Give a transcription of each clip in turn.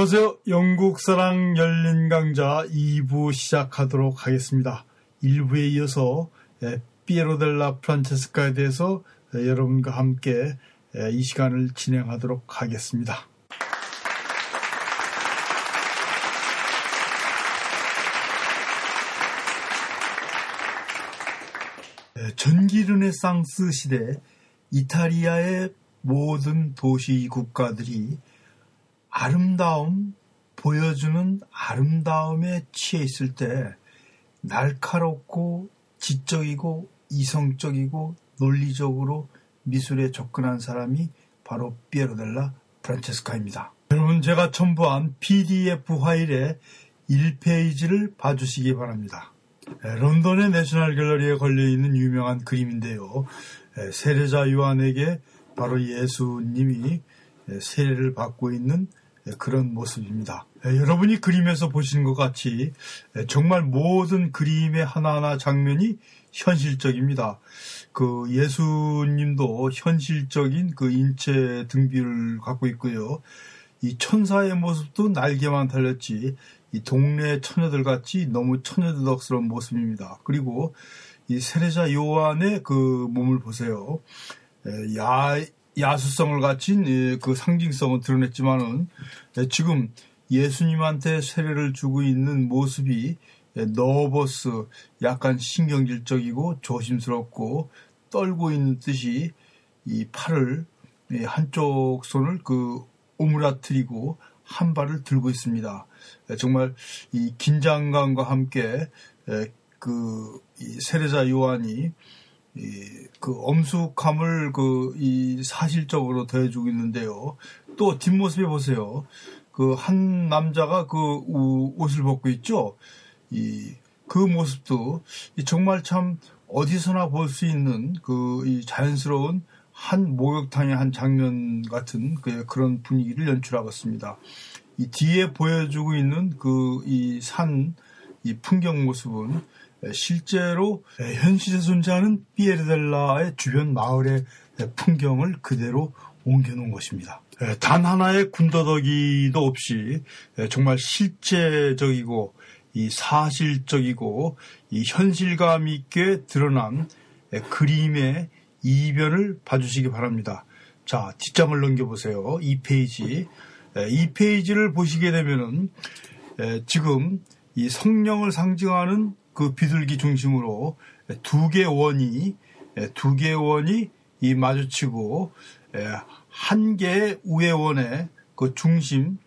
안녕하세요. 영국 사랑 열린 강좌 2부 시작하도록 하겠습니다. 1부에 이어서 예, 피에로 델라 프란체스카에 대해서 예, 여러분과 함께 예, 이 시간을 진행하도록 하겠습니다. 전기 르네상스 시대 이탈리아의 모든 도시 국가들이 아름다움, 보여주는 아름다움에 취해 있을 때 날카롭고 지적이고 이성적이고 논리적으로 미술에 접근한 사람이 바로 피에로델라 프란체스카입니다. 여러분 제가 첨부한 PDF 파일의 1페이지를 봐주시기 바랍니다. 런던의 내셔널 갤러리에 걸려있는 유명한 그림인데요. 세례자 요한에게 바로 예수님이 세례를 받고 있는 그런 모습입니다. 여러분이 그림에서 보시는 것 같이 정말 모든 그림의 하나하나 장면이 현실적입니다. 그 예수님도 현실적인 그 인체 등비를 갖고 있고요. 이 천사의 모습도 날개만 달렸지 이 동네 처녀들 같이 너무 처녀들덕스러운 모습입니다. 그리고 이 세례자 요한의 그 몸을 보세요. 야, 야수성을 갖춘 그 상징성을 드러냈지만은 지금 예수님한테 세례를 주고 있는 모습이 너버스 약간 신경질적이고 조심스럽고 떨고 있는 듯이 이 팔을 한쪽 손을 그 오므라뜨리고 한 발을 들고 있습니다. 정말 이 긴장감과 함께 그 세례자 요한이 그 엄숙함을 그 이 사실적으로 더해주고 있는데요. 또 뒷모습에 보세요. 그 한 남자가 그 옷을 벗고 있죠. 이 그 모습도 정말 참 어디서나 볼 수 있는 그 자연스러운 한 목욕탕의 한 장면 같은 그 그런 분위기를 연출하고 있습니다. 이 뒤에 보여주고 있는 그 이 산이 풍경 모습은 실제로 현실에 존재하는 피에르델라의 주변 마을의 풍경을 그대로 옮겨놓은 것입니다. 단 하나의 군더더기도 없이 정말 실제적이고 이 사실적이고 이 현실감 있게 드러난 그림의 이변을 봐주시기 바랍니다. 자, 뒷장을 넘겨보세요. 이 페이지. 이 페이지를 보시게 되면은 지금 이 성령을 상징하는 그 비둘기 중심으로 두 개의 원이 두 개의 원이 이 마주치고 한 개의 우의 원의 그 중심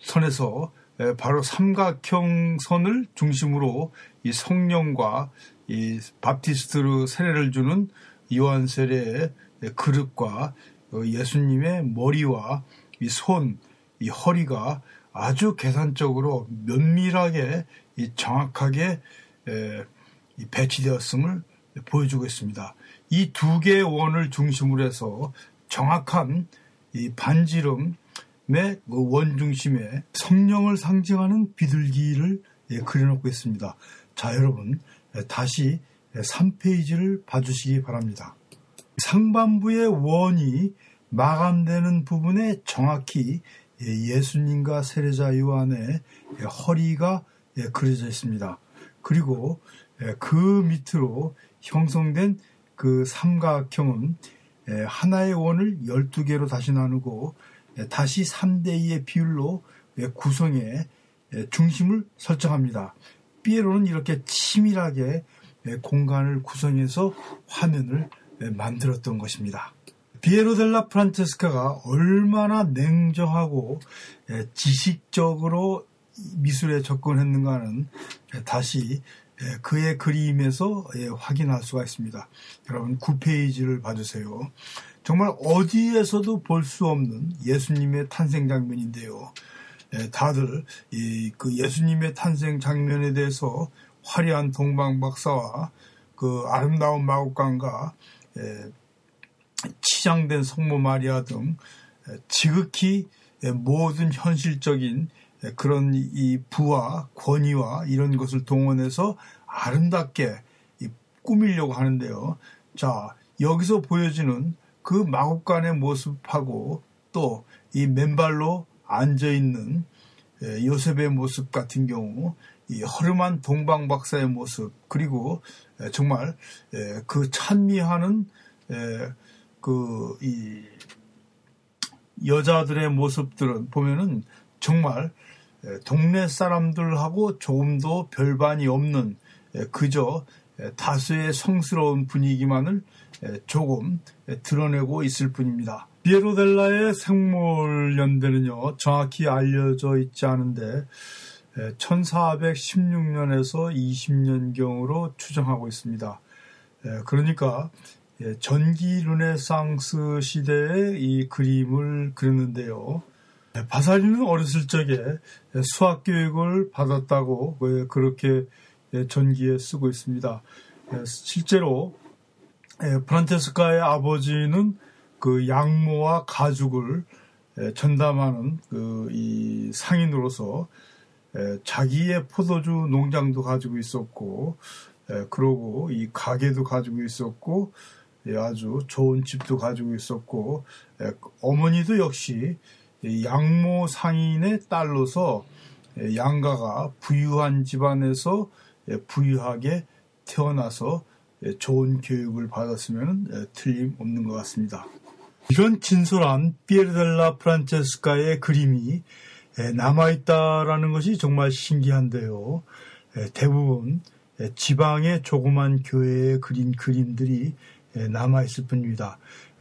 선에서 바로 삼각형 선을 중심으로 이 성령과 이 Baptist로 세례를 주는 요한 세례의 그릇과 예수님의 머리와 이 손, 이 허리가 아주 계산적으로 면밀하게 이 정확하게 배치되었음을 보여주고 있습니다. 이 두 개의 원을 중심으로 해서 정확한 이 반지름의 그원 중심에 성령을 상징하는 비둘기를 그려놓고 있습니다. 자, 여러분 다시 3페이지를 봐주시기 바랍니다. 상반부의 원이 마감되는 부분에 정확히 예수님과 세례자 요한의 허리가 그려져 있습니다. 그리고 그 밑으로 형성된 그 삼각형은 하나의 원을 12개로 다시 나누고 다시 3대2의 비율로 구성해 중심을 설정합니다. 삐에로는 이렇게 치밀하게 공간을 구성해서 화면을 만들었던 것입니다. 비에로 델라 프란체스카가 얼마나 냉정하고 지식적으로 미술에 접근했는가는 다시 그의 그림에서 확인할 수가 있습니다. 여러분 9페이지를 봐주세요. 정말 어디에서도 볼 수 없는 예수님의 탄생 장면인데요. 다들 그 예수님의 탄생 장면에 대해서 화려한 동방 박사와 그 아름다운 마국간과 치장된 성모 마리아 등 지극히 모든 현실적인 그런 이 부와 권위와 이런 것을 동원해서 아름답게 꾸미려고 하는데요. 자, 여기서 보여지는 그 마국간의 모습하고 또 이 맨발로 앉아 있는 요셉의 모습 같은 경우 이 허름한 동방 박사의 모습 그리고 정말 그 찬미하는 그 이 여자들의 모습들은 보면은 정말 동네 사람들하고 조금도 별반이 없는 그저 다수의 성스러운 분위기만을 조금 드러내고 있을 뿐입니다. 비에로델라의 생물 연대는요 정확히 알려져 있지 않은데 1416년에서 20년경으로 추정하고 있습니다. 그러니까 전기 르네상스 시대의 이 그림을 그렸는데요. 바사리는 어렸을 적에 수학 교육을 받았다고 그렇게 전기에 쓰고 있습니다. 실제로 프란테스카의 아버지는 그 양모와 가죽을 전담하는 그 이 상인으로서 자기의 포도주 농장도 가지고 있었고 그러고 이 가게도 가지고 있었고 아주 좋은 집도 가지고 있었고 어머니도 역시 양모 상인의 딸로서 양가가 부유한 집안에서 부유하게 태어나서 좋은 교육을 받았으면 틀림없는 것 같습니다. 이런 진솔한 피에르델라 프란체스카의 그림이 남아있다라는 것이 정말 신기한데요. 대부분 지방의 조그만 교회에 그린 그림들이 남아 있을 뿐입니다.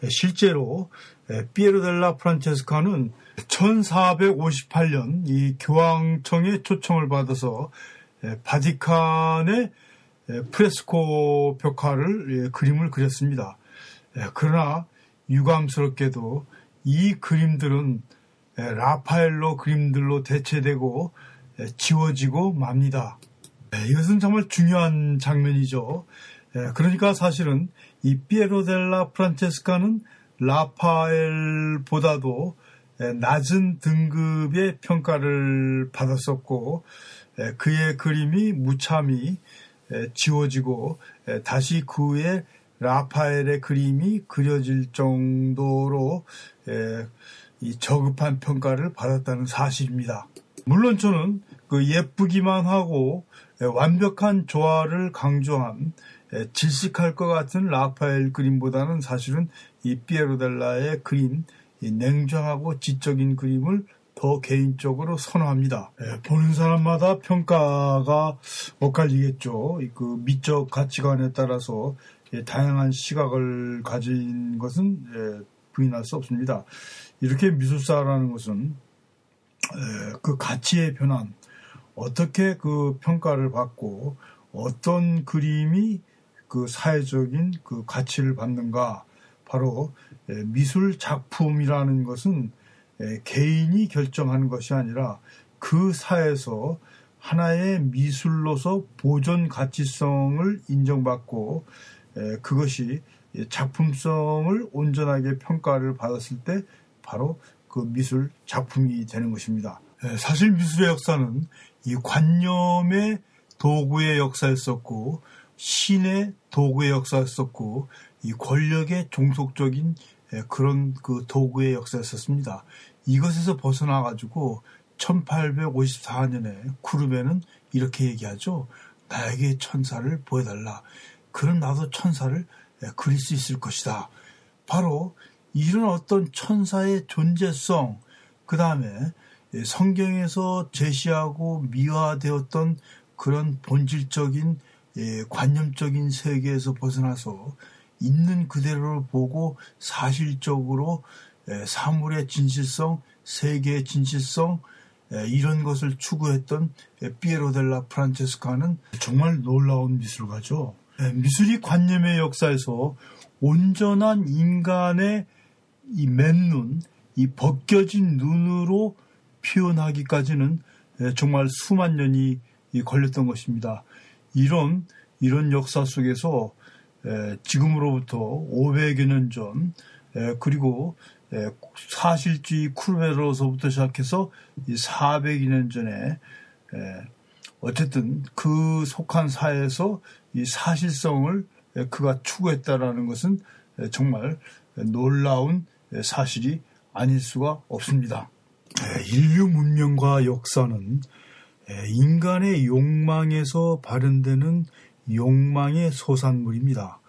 실제로 피에르델라 프란체스카는 1458년 이 교황청의 초청을 받아서 바티칸의 프레스코 벽화를 그림을 그렸습니다. 그러나 유감스럽게도 이 그림들은 라파엘로 그림들로 대체되고 지워지고 맙니다. 이것은 정말 중요한 장면이죠. 그러니까 사실은 이 피에로 델라 프란체스카는 라파엘보다도 낮은 등급의 평가를 받았었고 그의 그림이 무참히 지워지고 다시 그 후에 라파엘의 그림이 그려질 정도로 저급한 평가를 받았다는 사실입니다. 물론 저는 그 예쁘기만 하고 완벽한 조화를 강조한 질식할 것 같은 라파엘 그림보다는 사실은 이 피에로델라의 그림, 냉정하고 지적인 그림을 더 개인적으로 선호합니다. 예, 보는 사람마다 평가가 엇갈리겠죠. 그 미적 가치관에 따라서 예, 다양한 시각을 가진 것은 예, 부인할 수 없습니다. 이렇게 미술사라는 것은 예, 그 가치의 변환, 어떻게 그 평가를 받고 어떤 그림이 그 사회적인 그 가치를 받는가 바로 미술 작품이라는 것은 개인이 결정하는 것이 아니라 그 사에서 하나의 미술로서 보존 가치성을 인정받고 그것이 작품성을 온전하게 평가를 받았을 때 바로 그 미술 작품이 되는 것입니다. 사실 미술의 역사는 이 관념의 도구의 역사였었고 신의 도구의 역사였었고 이 권력의 종속적인 그런 그 도구의 역사였었습니다. 이것에서 벗어나 가지고 1854년에 쿠르베는 이렇게 얘기하죠. 나에게 천사를 보여달라. 그럼 나도 천사를 그릴 수 있을 것이다. 바로 이런 어떤 천사의 존재성, 그 다음에 성경에서 제시하고 미화되었던 그런 본질적인 관념적인 세계에서 벗어나서 있는 그대로를 보고 사실적으로 사물의 진실성, 세계의 진실성 이런 것을 추구했던 피에로 델라 프란체스카는 정말 놀라운 미술가죠. 미술이 관념의 역사에서 온전한 인간의 이 맨눈, 이 벗겨진 눈으로 표현하기까지는 정말 수만 년이 걸렸던 것입니다. 이런 이런 역사 속에서 지금으로부터 500여 년 전, 그리고 사실주의 쿠르베로서부터 시작해서 400여 년 전에 어쨌든 그 속한 사회에서 이 사실성을 그가 추구했다라는 것은 정말 놀라운 사실이 아닐 수가 없습니다. 인류 문명과 역사는 인간의 욕망에서 발현되는 욕망의 소산물입니다.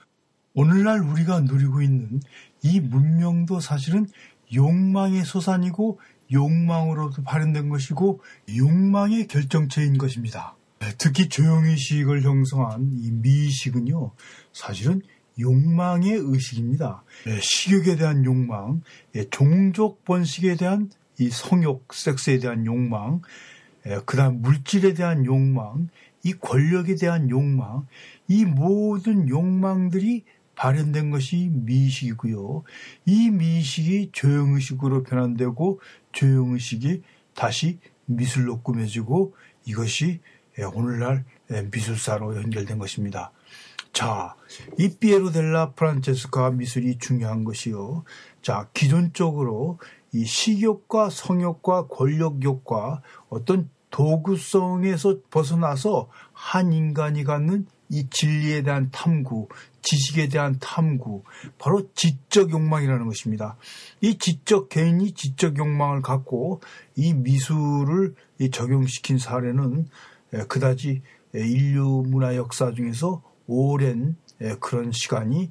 오늘날 우리가 누리고 있는 이 문명도 사실은 욕망의 소산이고 욕망으로도 발현된 것이고 욕망의 결정체인 것입니다. 특히 조용의식을 형성한 이 미의식은요, 사실은 욕망의 의식입니다. 식욕에 대한 욕망, 종족 번식에 대한 이 성욕, 섹스에 대한 욕망, 그 다음 물질에 대한 욕망, 이 권력에 대한 욕망, 이 모든 욕망들이 발현된 것이 미의식이고요. 이 미의식이 조형의식으로 변환되고 조형의식이 다시 미술로 꾸며지고 이것이 오늘날 미술사로 연결된 것입니다. 자, 이 피에로 델라 프란체스카 미술이 중요한 것이요. 자, 기존적으로 이 식욕과 성욕과 권력욕과 어떤 도구성에서 벗어나서 한 인간이 갖는 이 진리에 대한 탐구, 지식에 대한 탐구, 바로 지적 욕망이라는 것입니다. 이 지적 개인이 지적 욕망을 갖고 이 미술을 적용시킨 사례는 그다지 인류 문화 역사 중에서 오랜 그런 시간이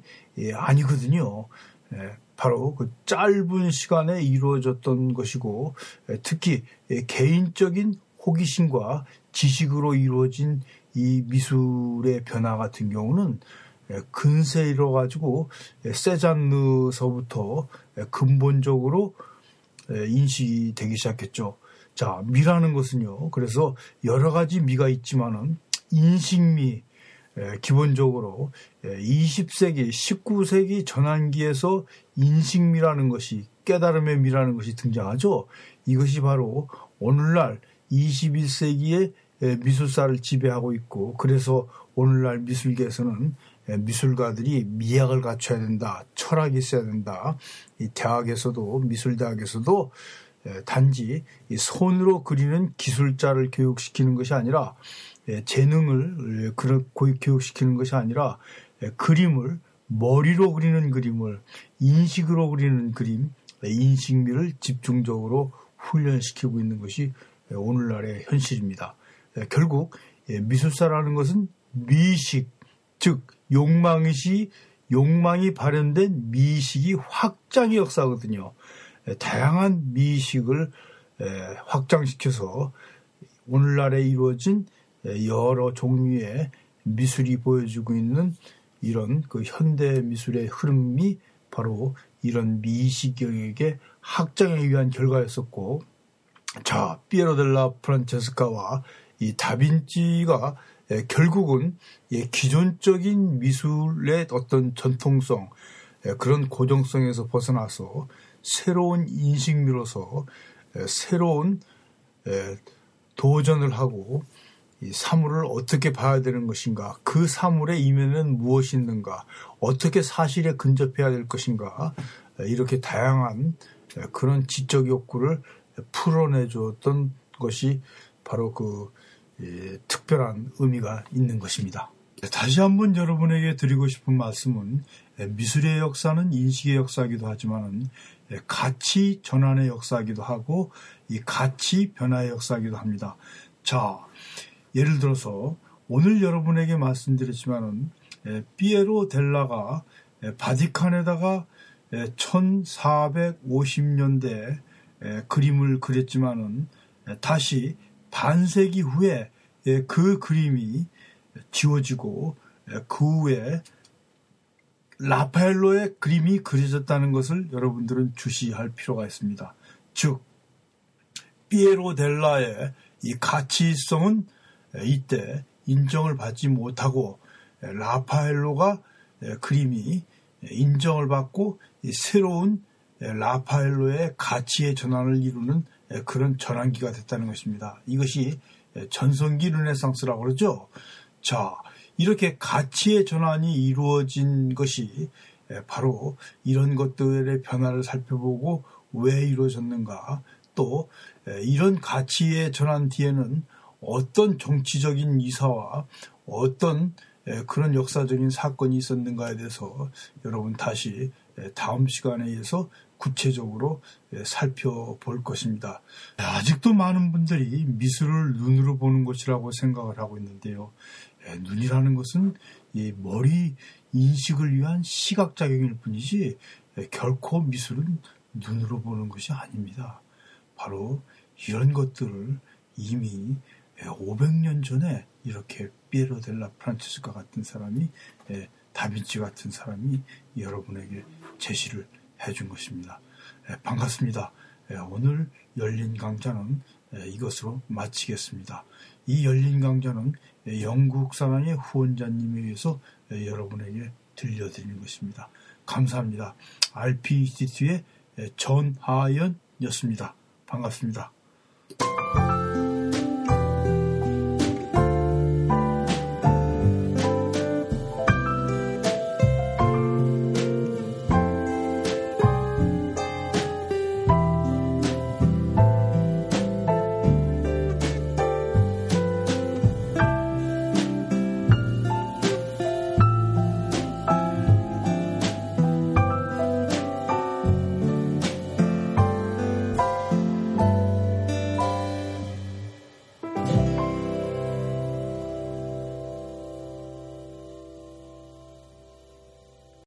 아니거든요. 바로 그 짧은 시간에 이루어졌던 것이고 특히 개인적인 호기심과 지식으로 이루어진 이 미술의 변화 같은 경우는 근세 이뤄 가지고 세잔느서부터 근본적으로 인식이 되기 시작했죠. 자, 미라는 것은요. 그래서 여러 가지 미가 있지만은 인식미, 기본적으로 20세기, 19세기 전환기에서 인식미라는 것이 깨달음의 미라는 것이 등장하죠. 이것이 바로 오늘날 21세기의 미술사를 지배하고 있고 그래서 오늘날 미술계에서는 미술가들이 미학을 갖춰야 된다, 철학이 있어야 된다. 이 대학에서도 미술대학에서도 단지 손으로 그리는 기술자를 교육시키는 것이 아니라 재능을 교육시키는 것이 아니라 그림을 머리로 그리는 그림을 인식으로 그리는 그림, 인식미를 집중적으로 훈련시키고 있는 것이 오늘날의 현실입니다. 결국 미술사라는 것은 미식, 즉 욕망의식, 욕망이 발현된 미식이 확장의 역사거든요. 다양한 미식을 확장시켜서 오늘날에 이루어진 여러 종류의 미술이 보여주고 있는 이런 그 현대 미술의 흐름이 바로 이런 미식 영역의 확장에 의한 결과였었고, 자, 피에로 델라 프란체스카와 이 다빈치가 결국은 기존적인 미술의 어떤 전통성, 그런 고정성에서 벗어나서 새로운 인식미로서 새로운 도전을 하고 이 사물을 어떻게 봐야 되는 것인가, 그 사물의 이면은 무엇이 있는가, 어떻게 사실에 근접해야 될 것인가, 이렇게 다양한 그런 지적 욕구를 풀어내 주었던 것이 바로 그 특별한 의미가 있는 것입니다. 다시 한번 여러분에게 드리고 싶은 말씀은 미술의 역사는 인식의 역사이기도 하지만 가치 전환의 역사이기도 하고 이 가치 변화의 역사이기도 합니다. 자, 예를 들어서 오늘 여러분에게 말씀드렸지만은 피에로 델라가 바티칸에다가 1450년대 그림을 그렸지만은 다시 반세기 후에 그 그림이 지워지고 그 후에 라파엘로의 그림이 그려졌다는 것을 여러분들은 주시할 필요가 있습니다. 즉, 피에로 델라의 이 가치성은 이때 인정을 받지 못하고 라파엘로가 그림이 인정을 받고 새로운 라파엘로의 가치의 전환을 이루는 그런 전환기가 됐다는 것입니다. 이것이 전성기 르네상스라고 그러죠. 자, 이렇게 가치의 전환이 이루어진 것이 바로 이런 것들의 변화를 살펴보고 왜 이루어졌는가 또 이런 가치의 전환 뒤에는 어떤 정치적인 이사와 어떤 그런 역사적인 사건이 있었는가에 대해서 여러분 다시 다음 시간에 의해서 구체적으로 살펴볼 것입니다. 아직도 많은 분들이 미술을 눈으로 보는 것이라고 생각을 하고 있는데요. 눈이라는 것은 머리 인식을 위한 시각작용일 뿐이지 결코 미술은 눈으로 보는 것이 아닙니다. 바로 이런 것들을 이미 500년 전에 이렇게 피에로 델라 프란체스카 같은 사람이 다빈치 같은 사람이 여러분에게 제시를 해준 것입니다. 반갑습니다. 오늘 열린 강좌는 이것으로 마치겠습니다. 이 열린 강좌는 영국 사랑의 후원자님에 의해서 여러분에게 들려드리는 것입니다. 감사합니다. RPCT의 전하연이었습니다. 반갑습니다.